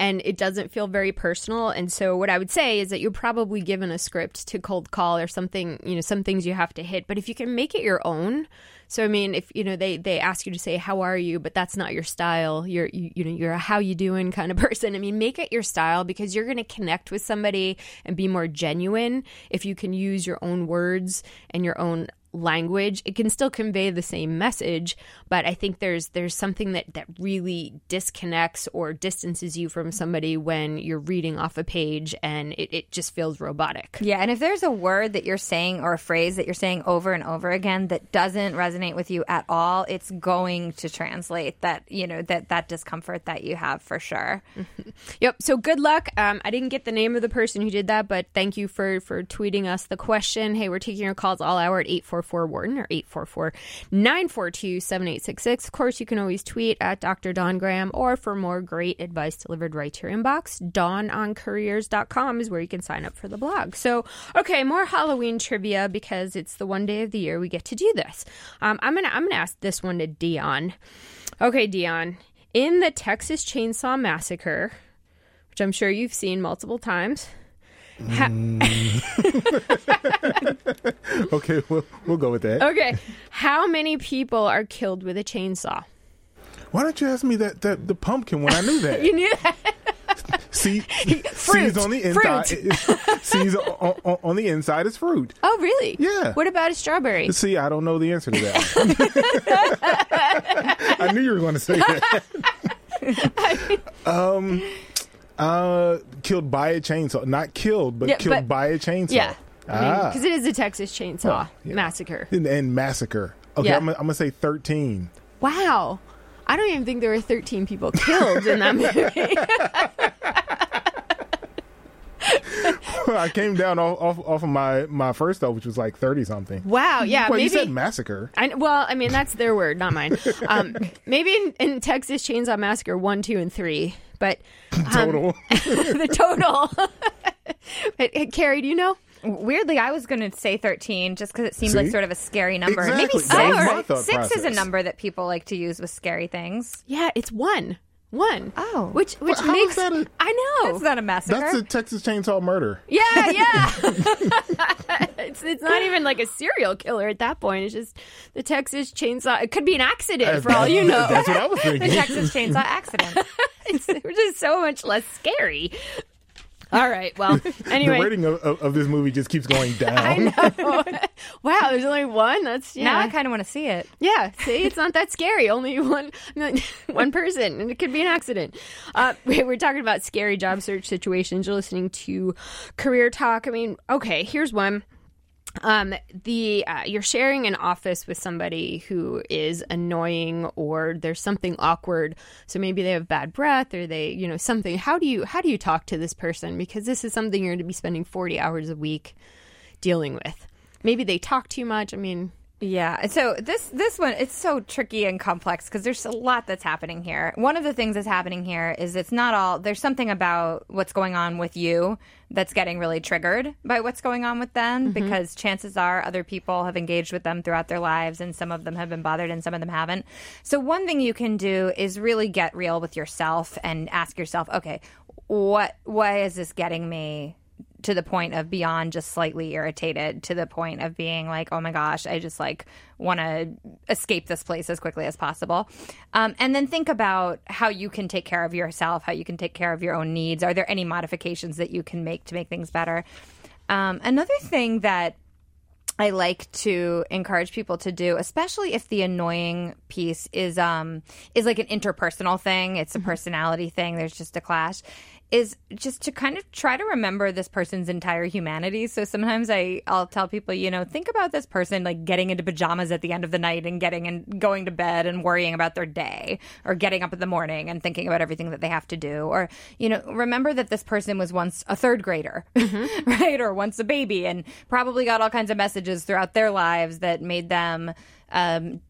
and it doesn't feel very personal. And so what I would say is that you're probably given a script to cold call or something, you know, some things you have to hit. But if you can make it your own, so I mean, if you know they they ask you to say how are you, but that's not your style. You're you, you know you're a how you doing *laughs* kind of person. I mean, make it your style because you're going to connect with somebody and be more genuine if you can use your own words and your own language it can still convey the same message but i think there's there's something that that really disconnects or distances you from somebody when you're reading off a page and it, it just feels robotic Yeah, and if there's a word that you're saying or a phrase that you're saying over and over again that doesn't resonate with you at all, it's going to translate that, you know, that that discomfort that you have for sure. *laughs* Yep. So good luck. Um, I didn't get the name of the person who did that, but thank you for for tweeting us the question. Hey, we're taking your calls all hour at 844 Wharton or 844 942 7866. Of course, you can always tweet at Dr. Dawn Graham or for more great advice delivered right to your inbox, dawnoncareers.com is where you can sign up for the blog. So, okay, more Halloween trivia because it's the one day of the year we get to do this. Um, I'm gonna I'm gonna ask this one to Dion. Okay, Dion. In the Texas Chainsaw Massacre, which I'm sure you've seen multiple times. Ha- *laughs* *laughs* *laughs* Okay, we'll, we'll go with that. okay, how many people are killed with a chainsaw? Why don't you ask me that, that the pumpkin when I knew *laughs* that? You knew that. See, *laughs* Fruit. on the inside. Seeds on, on, on the inside is fruit. Oh, really? Yeah. What about a strawberry? See, I don't know the answer to that. I knew you were going to say that. um, uh, killed by a chainsaw. Not killed, but Yeah, killed but- by a chainsaw. Yeah. Ah. Because it is a Texas Chainsaw Well, yeah. Massacre. and, and massacre. Okay, Yeah. I'm, gonna- I'm gonna say 13. Wow. I don't even think there were 13 people killed in that movie. *laughs* I came down off, off of my my first though, which was like 30 something. wow. Yeah. well, maybe. you said massacre. I, well, I mean, that's their word, not mine. Um, *laughs* maybe in, in Texas Chainsaw Massacre 1, 2, and 3. But *laughs* um, Total. the total. but, uh, Carrie, do you know? Weirdly, I was going to say 13 just because it seemed See? like sort of a scary number. Exactly. Maybe That was my six. thought Six is a number that people like to use with scary things. Yeah, it's one. One. Oh. Which which Well, makes is that a- I know. That's not a massacre. That's a Texas chainsaw murder. yeah, *laughs* yeah. *laughs* it's it's not even like a serial killer at that point. It's just the Texas chainsaw. It could be an accident for all you know. That's what I was *laughs* the. Texas Chainsaw Accident. it's which is so much less scary. *laughs* All right. Well, *laughs* anyway, the rating of, of, of this movie just keeps going *laughs* down. I know. wow, there's only one. That's yeah. Now I kind of want to see it. Yeah, see, it's not that scary. Only one one person, and it could be an accident. Uh, we're talking about scary job search situations. You're listening to Career Talk. I mean, okay, here's one. Um, the uh, you're sharing an office with somebody who is annoying, or there's something awkward. So maybe they have bad breath, or they, you know, something. How do you how do you talk to this person? Because this is something you're going to be spending 40 hours a week dealing with. Maybe they talk too much. I mean, Yeah. So this this one it's so tricky and complex because there's a lot that's happening here. One of the things that's happening here is it's not all there's something about what's going on with you that's getting really triggered by what's going on with them mm-hmm. because chances are other people have engaged with them throughout their lives and some of them have been bothered and some of them haven't. So one thing you can do is really get real with yourself and ask yourself, okay, what why is this getting me to the point of beyond just slightly irritated to the point of being like oh my gosh i just like want to escape this place as quickly as possible um, and then think about how you can take care of yourself how you can take care of your own needs are there any modifications that you can make to make things better um, another thing that I like to encourage people to do, especially if the annoying piece is um is like an interpersonal thing. It's a personality thing. There's just a clash. Is just to kind of try to remember this person's entire humanity. So sometimes I I'll tell people, you know, think about this person like getting into pajamas at the end of the night and getting and going to bed and worrying about their day or getting up in the morning and thinking about everything that they have to do or you know, remember that this person was once a third grader, mm-hmm. *laughs* right? Or once a baby and probably got all kinds of messages throughout their lives that made them um,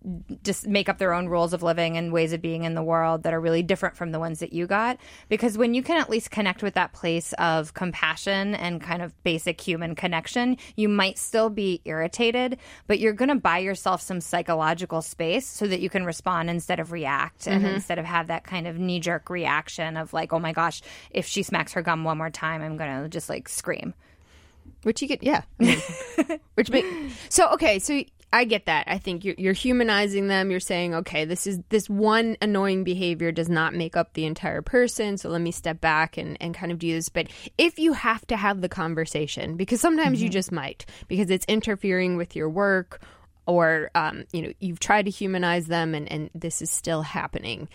just make up their own rules of living and ways of being in the world that are really different from the ones that you got. Because when you can at least connect with that place of compassion and kind of basic human connection, you might still be irritated, but you're going to buy yourself some psychological space so that you can respond instead of react and instead of have that kind of knee jerk reaction of like, oh my gosh, if she smacks her gum one more time, I'm going to just like scream. Which you get, yeah. I mean, *laughs* which make, so okay, so I get that. I think you're, you're humanizing them. You're saying, okay, this is this one annoying behavior does not make up the entire person. So let me step back and and kind of do this. But if you have to have the conversation, because sometimes you just might, because it's interfering with your work, or um, you know you've tried to humanize them, and and this is still happening.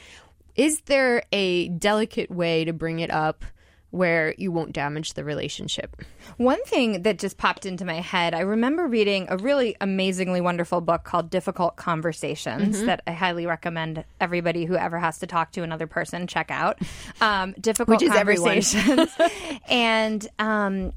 Is there a delicate way to bring it up? Where you won't damage the relationship. One thing that just popped into my head, I remember reading a really amazingly wonderful book called Difficult Conversations Mm-hmm. that I highly recommend everybody who ever has to talk to another person check out. *laughs* Um, difficult Which is everyone. Conversations. *laughs* and um,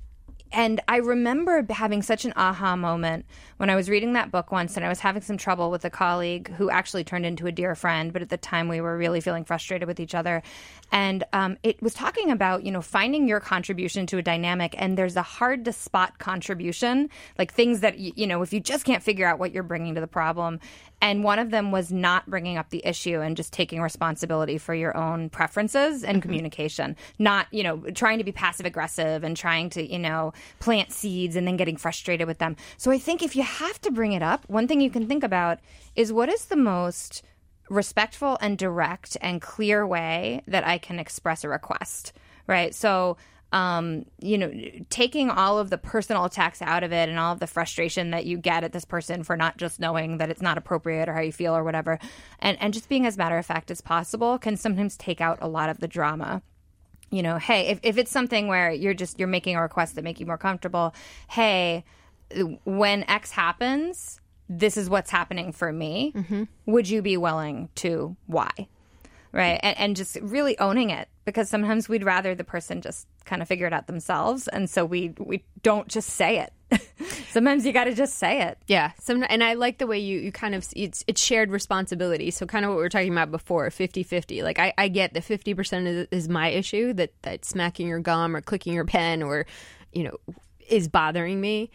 and I remember having such an aha moment when I was reading that book once and I was having some trouble with a colleague who actually turned into a dear friend, but at the time we were really feeling frustrated with each other. And um, it was talking about, you know, finding your contribution to a dynamic. And there's a hard to spot contribution, like things that, you know, if you just can't figure out what you're bringing to the problem. And one of them was not bringing up the issue and just taking responsibility for your own preferences and communication, not, you know, trying to be passive aggressive and trying to, you know, plant seeds and then getting frustrated with them. So I think if you have to bring it up, one thing you can think about is what is the most respectful and direct and clear way that I can express a request, right? So, um, you know, taking all of the personal attacks out of it and all of the frustration that you get at this person for not just knowing that it's not appropriate or how you feel or whatever, and, and just being as matter of fact as possible can sometimes take out a lot of the drama you know, hey, if, if it's something where you're just you're making a request that make you more comfortable, hey, when X happens, this is what's happening for me. Mm-hmm. Would you be willing to why? Right. And, and just really owning it because sometimes we'd rather the person just kind of figure it out themselves. And so we, we don't just say it. *laughs* sometimes you got to just say it. Yeah, some and I like the way you you kind of it's it's shared responsibility. So kind of what we were talking about before, 50-50. Like I, I get that 50% is, is my issue that that smacking your gum or clicking your pen or you know is bothering me.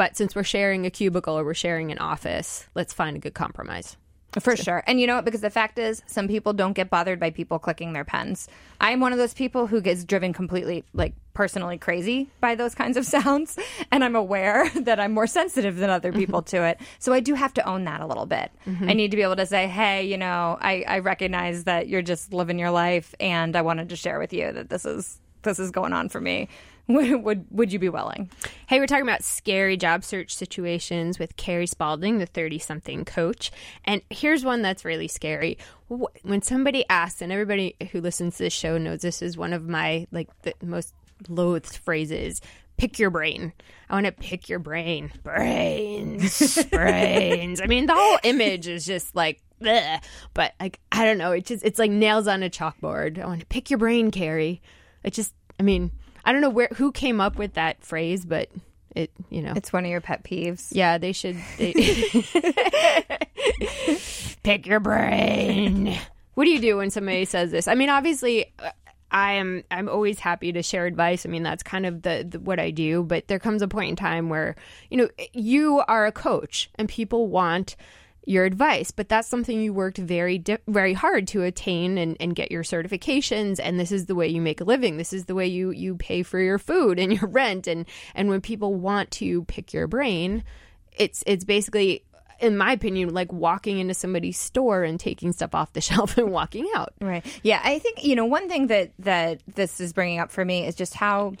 But since we're sharing a cubicle or we're sharing an office, let's find a good compromise. For sure. And you know what? Because the fact is, some people don't get bothered by people clicking their pens. I'm one of those people who gets driven completely, like, personally crazy by those kinds of *laughs* sounds. And I'm aware *laughs* that I'm more sensitive than other mm-hmm. people to it. So I do have to own that a little bit. Mm-hmm. I need to be able to say, hey, you know, I, I recognize that you're just living your life and I wanted to share with you that this is this is going on for me. *laughs* Would, would would you be willing? Hey, we're talking about scary job search situations with Carrie Spaulding, the 30 something coach. And here's one that's really scary. When somebody asks, and everybody who listens to this show knows this is one of my like the most loathed phrases pick your brain. I want to pick your brain. Brains. *laughs* brains. I mean, the whole image is just like, bleh. but like, I don't know. It just, it's like nails on a chalkboard. I want to pick your brain, Carrie. It just, I mean, I don't know where, who came up with that phrase, but it, you know. It's one of your pet peeves. Yeah, they should. They... *laughs* *laughs* Pick your brain. What do you do when somebody says this? I mean, obviously, uh, I am. I'm always happy to share advice. I mean, that's kind of the, the what I do. But there comes a point in time where you know you are a coach, and people want your advice but that's something you worked very di- very hard to attain and, and get your certifications and this is the way you make a living this is the way you you pay for your food and your *laughs* rent and and when people want to pick your brain it's it's basically in my opinion like walking into somebody's store and taking stuff off the *laughs* shelf and walking out Right. Yeah, I think you know one thing that that this is bringing up for me is just how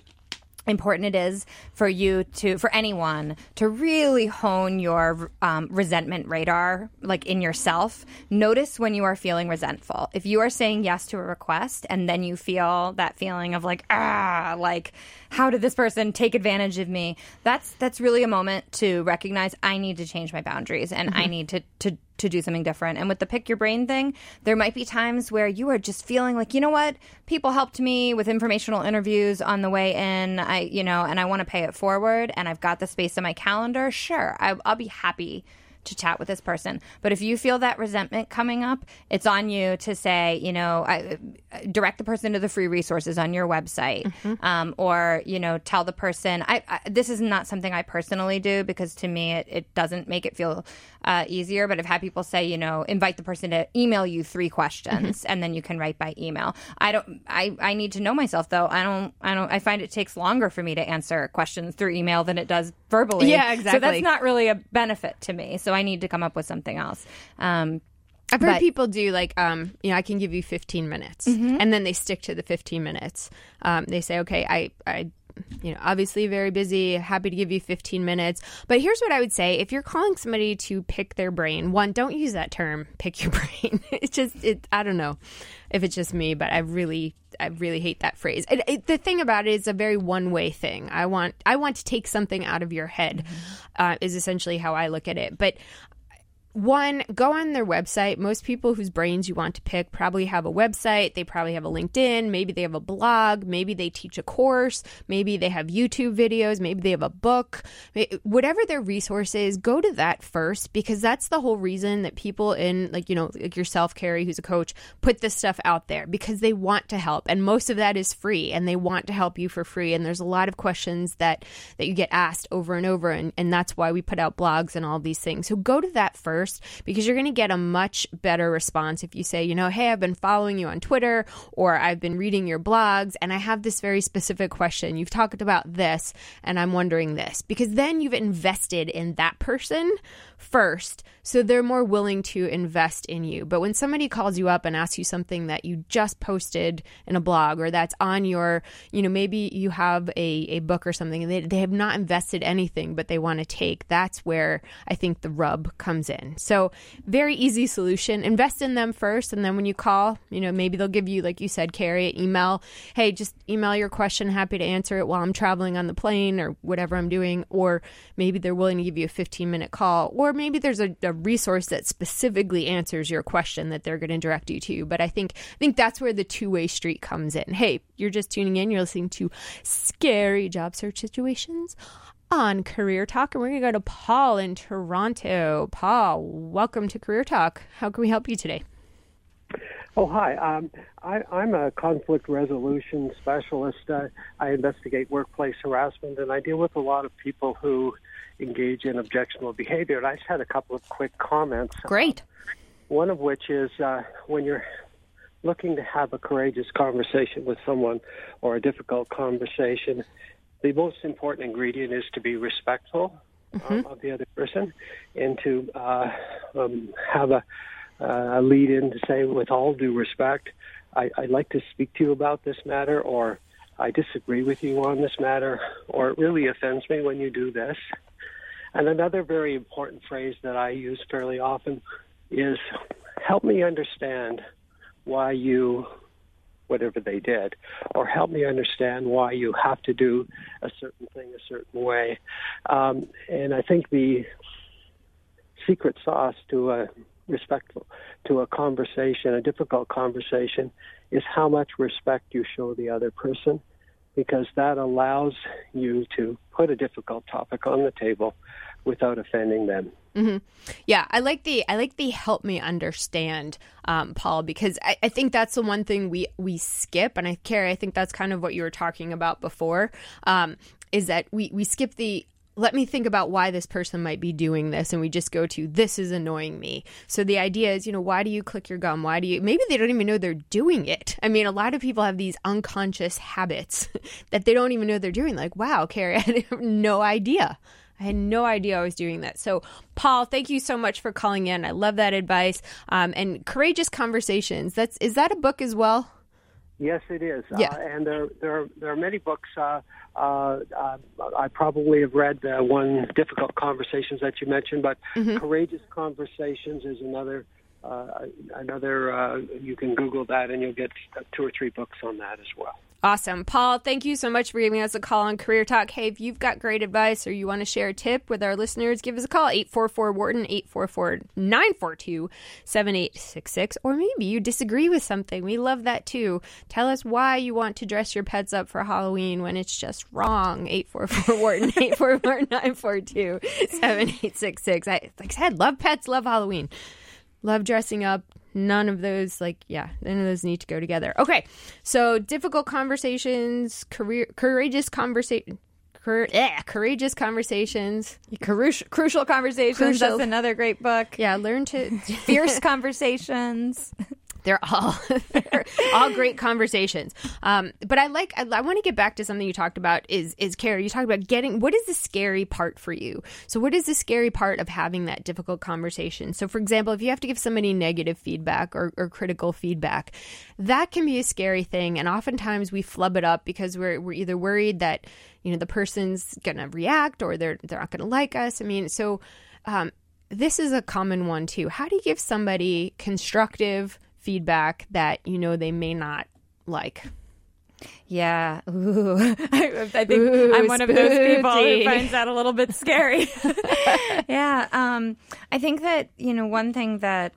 important it is for you to for anyone to really hone your um, resentment radar like in yourself. Notice when you are feeling resentful. If you are saying yes to a request and then you feel that feeling of like ah like how did this person take advantage of me? That's that's really a moment to recognize i need to change my boundaries and i need to to to do something different. And with the pick your brain thing, there might be times where you are just feeling like, you know what, people helped me with informational interviews on the way in. I, you know, and I want to pay it forward, and I've got the space in my calendar. Sure, I, I'll be happy to chat with this person. But if you feel that resentment coming up, it's on you to say, you know, I, direct the person to the free resources on your website, mm-hmm. um, or you know, tell the person. I, I, this is not something I personally do because to me it, it doesn't make it feel uh, easier. But I've had people say, you know, invite the person to email you three questions, mm-hmm. and then you can write by email. I don't. I I need to know myself though. I don't. I don't. I find it takes longer for me to answer questions through email than it does verbally. Yeah, exactly. So that's not really a benefit to me. So I need to come up with something else. Um, I've heard but, people do like, um, you know, I can give you 15 minutes, mm-hmm. and then they stick to the 15 minutes. Um, they say, okay, I, I, you know, obviously very busy, happy to give you 15 minutes. But here's what I would say: if you're calling somebody to pick their brain, one, don't use that term, *laughs* pick your brain. it's just, it. I don't know if it's just me, but I really, I really hate that phrase. It, it, the thing about it is a very one way thing. I want, I want to take something out of your head, mm-hmm. uh, is essentially how I look at it. But one, go on their website. Most people whose brains you want to pick probably have a website. They probably have a LinkedIn. Maybe they have a blog. Maybe they teach a course. Maybe they have YouTube videos. Maybe they have a book. Whatever their resource is, go to that first because that's the whole reason that people in, like, you know, like yourself, Carrie, who's a coach, put this stuff out there because they want to help. And most of that is free and they want to help you for free. And there's a lot of questions that, that you get asked over and over. And, and that's why we put out blogs and all these things. So go to that first first because you're going to get a much better response if you say, you know, hey, I've been following you on Twitter or I've been reading your blogs and I have this very specific question. You've talked about this and I'm wondering this because then you've invested in that person first. So they're more willing to invest in you. But when somebody calls you up and asks you something that you just posted in a blog or that's on your, you know, maybe you have a, a book or something and they, they have not invested anything, but they want to take, that's where I think the rub comes in. So very easy solution. Invest in them first. And then when you call, you know, maybe they'll give you, like you said, Carrie, an email. Hey, just email your question. Happy to answer it while I'm traveling on the plane or whatever I'm doing. Or maybe they're willing to give you a 15 minute call. Or maybe there's a, a resource that specifically answers your question that they're going to direct you to. But I think I think that's where the two way street comes in. Hey, you're just tuning in. You're listening to scary job search situations on Career Talk, and we're going to go to Paul in Toronto. Paul, welcome to Career Talk. How can we help you today? Oh, hi. Um, I, am a conflict resolution specialist. Uh, I investigate workplace harassment, and I deal with a lot of people who engage in objectionable behavior. And I just had a couple of quick comments. Great. Uh, one of which is uh, when you're looking to have a courageous conversation with someone or a difficult conversation, the most important ingredient is to be respectful mm-hmm. um, of the other person and to uh, um, have a, uh, a lead in to say, with all due respect, I, I'd like to speak to you about this matter, or I disagree with you on this matter, or it really offends me when you do this. And another very important phrase that I use fairly often is help me understand why you whatever they did, or help me understand why you have to do a certain thing a certain way. Um, and I think the secret sauce to a respectful to a conversation, a difficult conversation, is how much respect you show the other person, because that allows you to put a difficult topic on the table without offending them. Mm-hmm. Yeah, I like the I like the help me understand, um, Paul, because I, I, think that's the one thing we we skip, and I care. I think that's kind of what you were talking about before. Um, is that we we skip the let me think about why this person might be doing this and we just go to this is annoying me so the idea is you know why do you click your gum why do you maybe they don't even know they're doing it i mean a lot of people have these unconscious habits *laughs* that they don't even know they're doing like wow carrie *laughs* i have no idea I had no idea I was doing that. So, Paul, thank you so much for calling in. I love that advice. Um, and courageous conversations. That's is that a book as well? Yes, it is. Yeah. Uh, and there, there, are, there are many books. Uh, uh, uh, I probably have read the one difficult conversations that you mentioned, but Mm-hmm. courageous conversations is another. Uh, another. Uh, you can Google that, and you'll get two or three books on that as well. Awesome. Paul, thank you so much for giving us a call on Career Talk. Hey, if you've got great advice or you want to share a tip with our listeners, give us a call 844 Wharton 844 942 7866. Or maybe you disagree with something. We love that too. Tell us why you want to dress your pets up for Halloween when it's just wrong. 844 Wharton *laughs* 844 942 7866. I, like I said, love pets, love Halloween love dressing up none of those like yeah none of those need to go together okay so difficult conversations career courageous conversation Cur- yeah, courageous conversations Crucial, crucial conversations. Crucial. That's another great book. yeah learn to *laughs* Fierce conversations. *laughs* they're all *laughs* they're all great conversations. Um, but i like i, I want to get back to something you talked about is is Carrie. you talked about getting what is the scary part for you? So what is the scary part of having that difficult conversation? So for example if you have to give somebody negative feedback or, or critical feedback that can be a scary thing. And oftentimes we flub it up because we're, we're either worried that you know the person's gonna react or they're they're not gonna like us. I mean so um, this is a common one too. How do you give somebody constructive feedback that you know they may not like? Yeah. Ooh. *laughs* I, I think Ooh, I'm one of those people who *laughs* finds that a little bit scary. *laughs* yeah. Um, I think that, you know, one thing that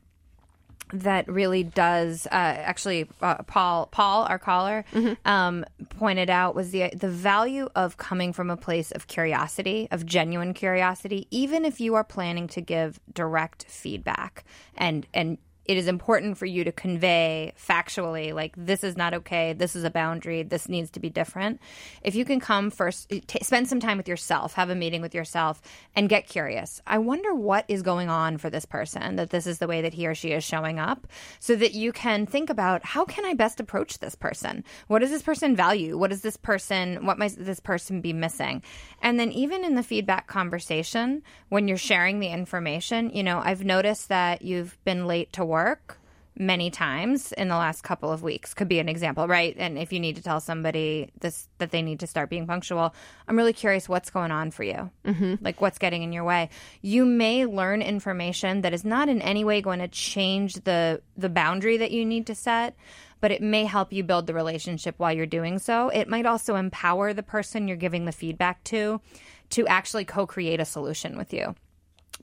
that really does uh, actually uh, Paul Paul our caller um, pointed out was the the value of coming from a place of curiosity of genuine curiosity even if you are planning to give direct feedback and and it is important for you to convey factually like this is not okay this is a boundary this needs to be different. If you can come first eh, t- spend some time with yourself have a meeting with yourself and get curious. I wonder what is going on for this person that this is the way that he or she is showing up so that you can think about how can i best approach this person? What does this person value? What does this person what might this person be missing? And then even in the feedback conversation when you're sharing the information you know i've noticed that you've been late to work many times in the last couple of weeks. Could be an example right? And if you need to tell somebody this that they need to start being punctual i'm really curious what's going on for you. Mm-hmm. like what's getting in your way? You may learn information that is not in any way going to change the the boundary that you need to set but it may help you build the relationship while you're doing so. It might also empower the person you're giving the feedback to to actually co-create a solution with you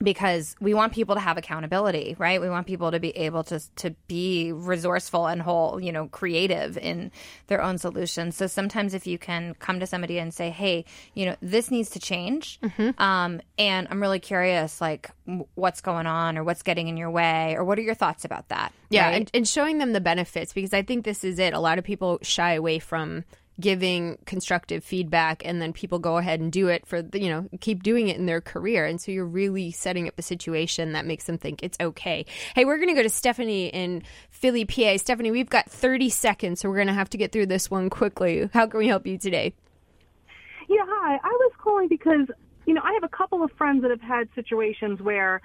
because we want people to have accountability, right? We want people to be able to to be resourceful and whole, you know, creative in their own solutions. So sometimes if you can come to somebody and say, "Hey, you know, this needs to change," um, and I'm really curious, like, what's going on, or what's getting in your way, or what are your thoughts about that? Yeah, right? and, and showing them the benefits because I think this is it. A lot of people shy away from giving constructive feedback and then people go ahead and do it for the- you know keep doing it in their career. And so you're really setting up a situation that makes them think it's okay. Hey we're going to go to stephanie in philly pa stephanie we've got 30 seconds so we're going to have to get through this one quickly. How can we help you today? Yeah, hi. I was calling because, you know, I have a couple of friends that have had situations where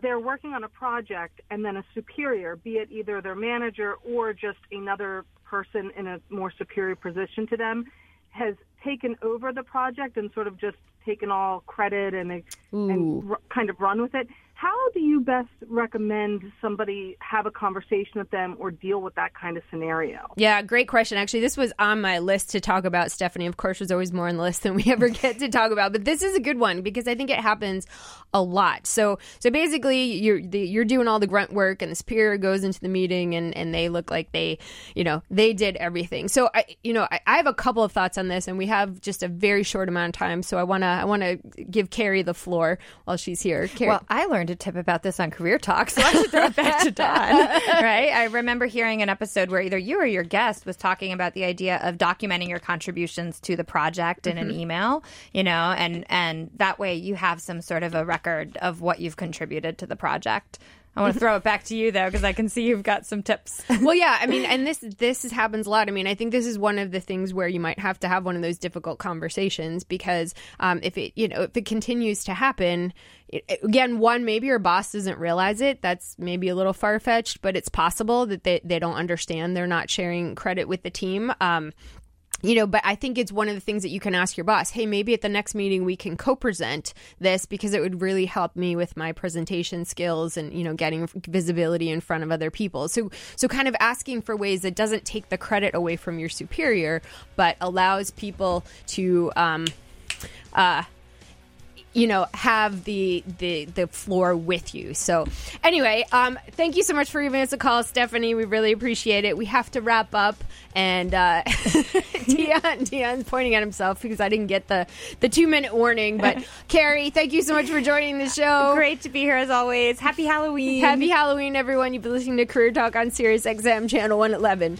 they're working on a project and then a superior, be it either their manager or just another person in a more superior position to them, has taken over the project and sort of just taken all credit and, and r- kind of run with it. How do you best recommend somebody have a conversation with them or deal with that kind of scenario? Yeah, great question. Actually, this was on my list to talk about. Stephanie, of course, was always more on the list than we *laughs* ever get to talk about. But this is a good one because I think it happens a lot. So, so basically, you're the, you're doing all the grunt work, and the superior goes into the meeting, and and they look like they, you know, they did everything. So, I, you know, I, I have a couple of thoughts on this, and we have just a very short amount of time. So, I wanna I wanna give Carrie the floor while she's here. Carrie. Well, I learned a tip about this on Career Talk, so I should throw it back to Dawn. *laughs* right? I remember hearing an episode where either you or your guest was talking about the idea of documenting your contributions to the project in an mm-hmm. email, you know, and and that way you have some sort of a record of what you've contributed to the project. I want to throw it back to you though, because I can see you've got some tips. *laughs* well, yeah, I mean, and this this is, happens a lot. I mean, I think this is one of the things where you might have to have one of those difficult conversations because um, if it you know if it continues to happen, it, again, one maybe your boss doesn't realize it. That's maybe a little far fetched, but it's possible that they they don't understand. They're not sharing credit with the team. Um, you know, but I think it's one of the things that you can ask your boss. Hey, maybe at the next meeting we can co-present this because it would really help me with my presentation skills and you know getting visibility in front of other people. So, so kind of asking for ways that doesn't take the credit away from your superior, but allows people to. Um, uh, you know have the the the floor with you. So anyway um thank you so much for giving us a call stephanie. We really appreciate it. We have to wrap up and uh *laughs* dion dion's pointing at himself because i didn't get the the two minute warning but *laughs* carrie thank you so much for joining the show. Great to be here as always. Happy halloween. Happy halloween everyone. You've been listening to career talk on sirius xm channel 111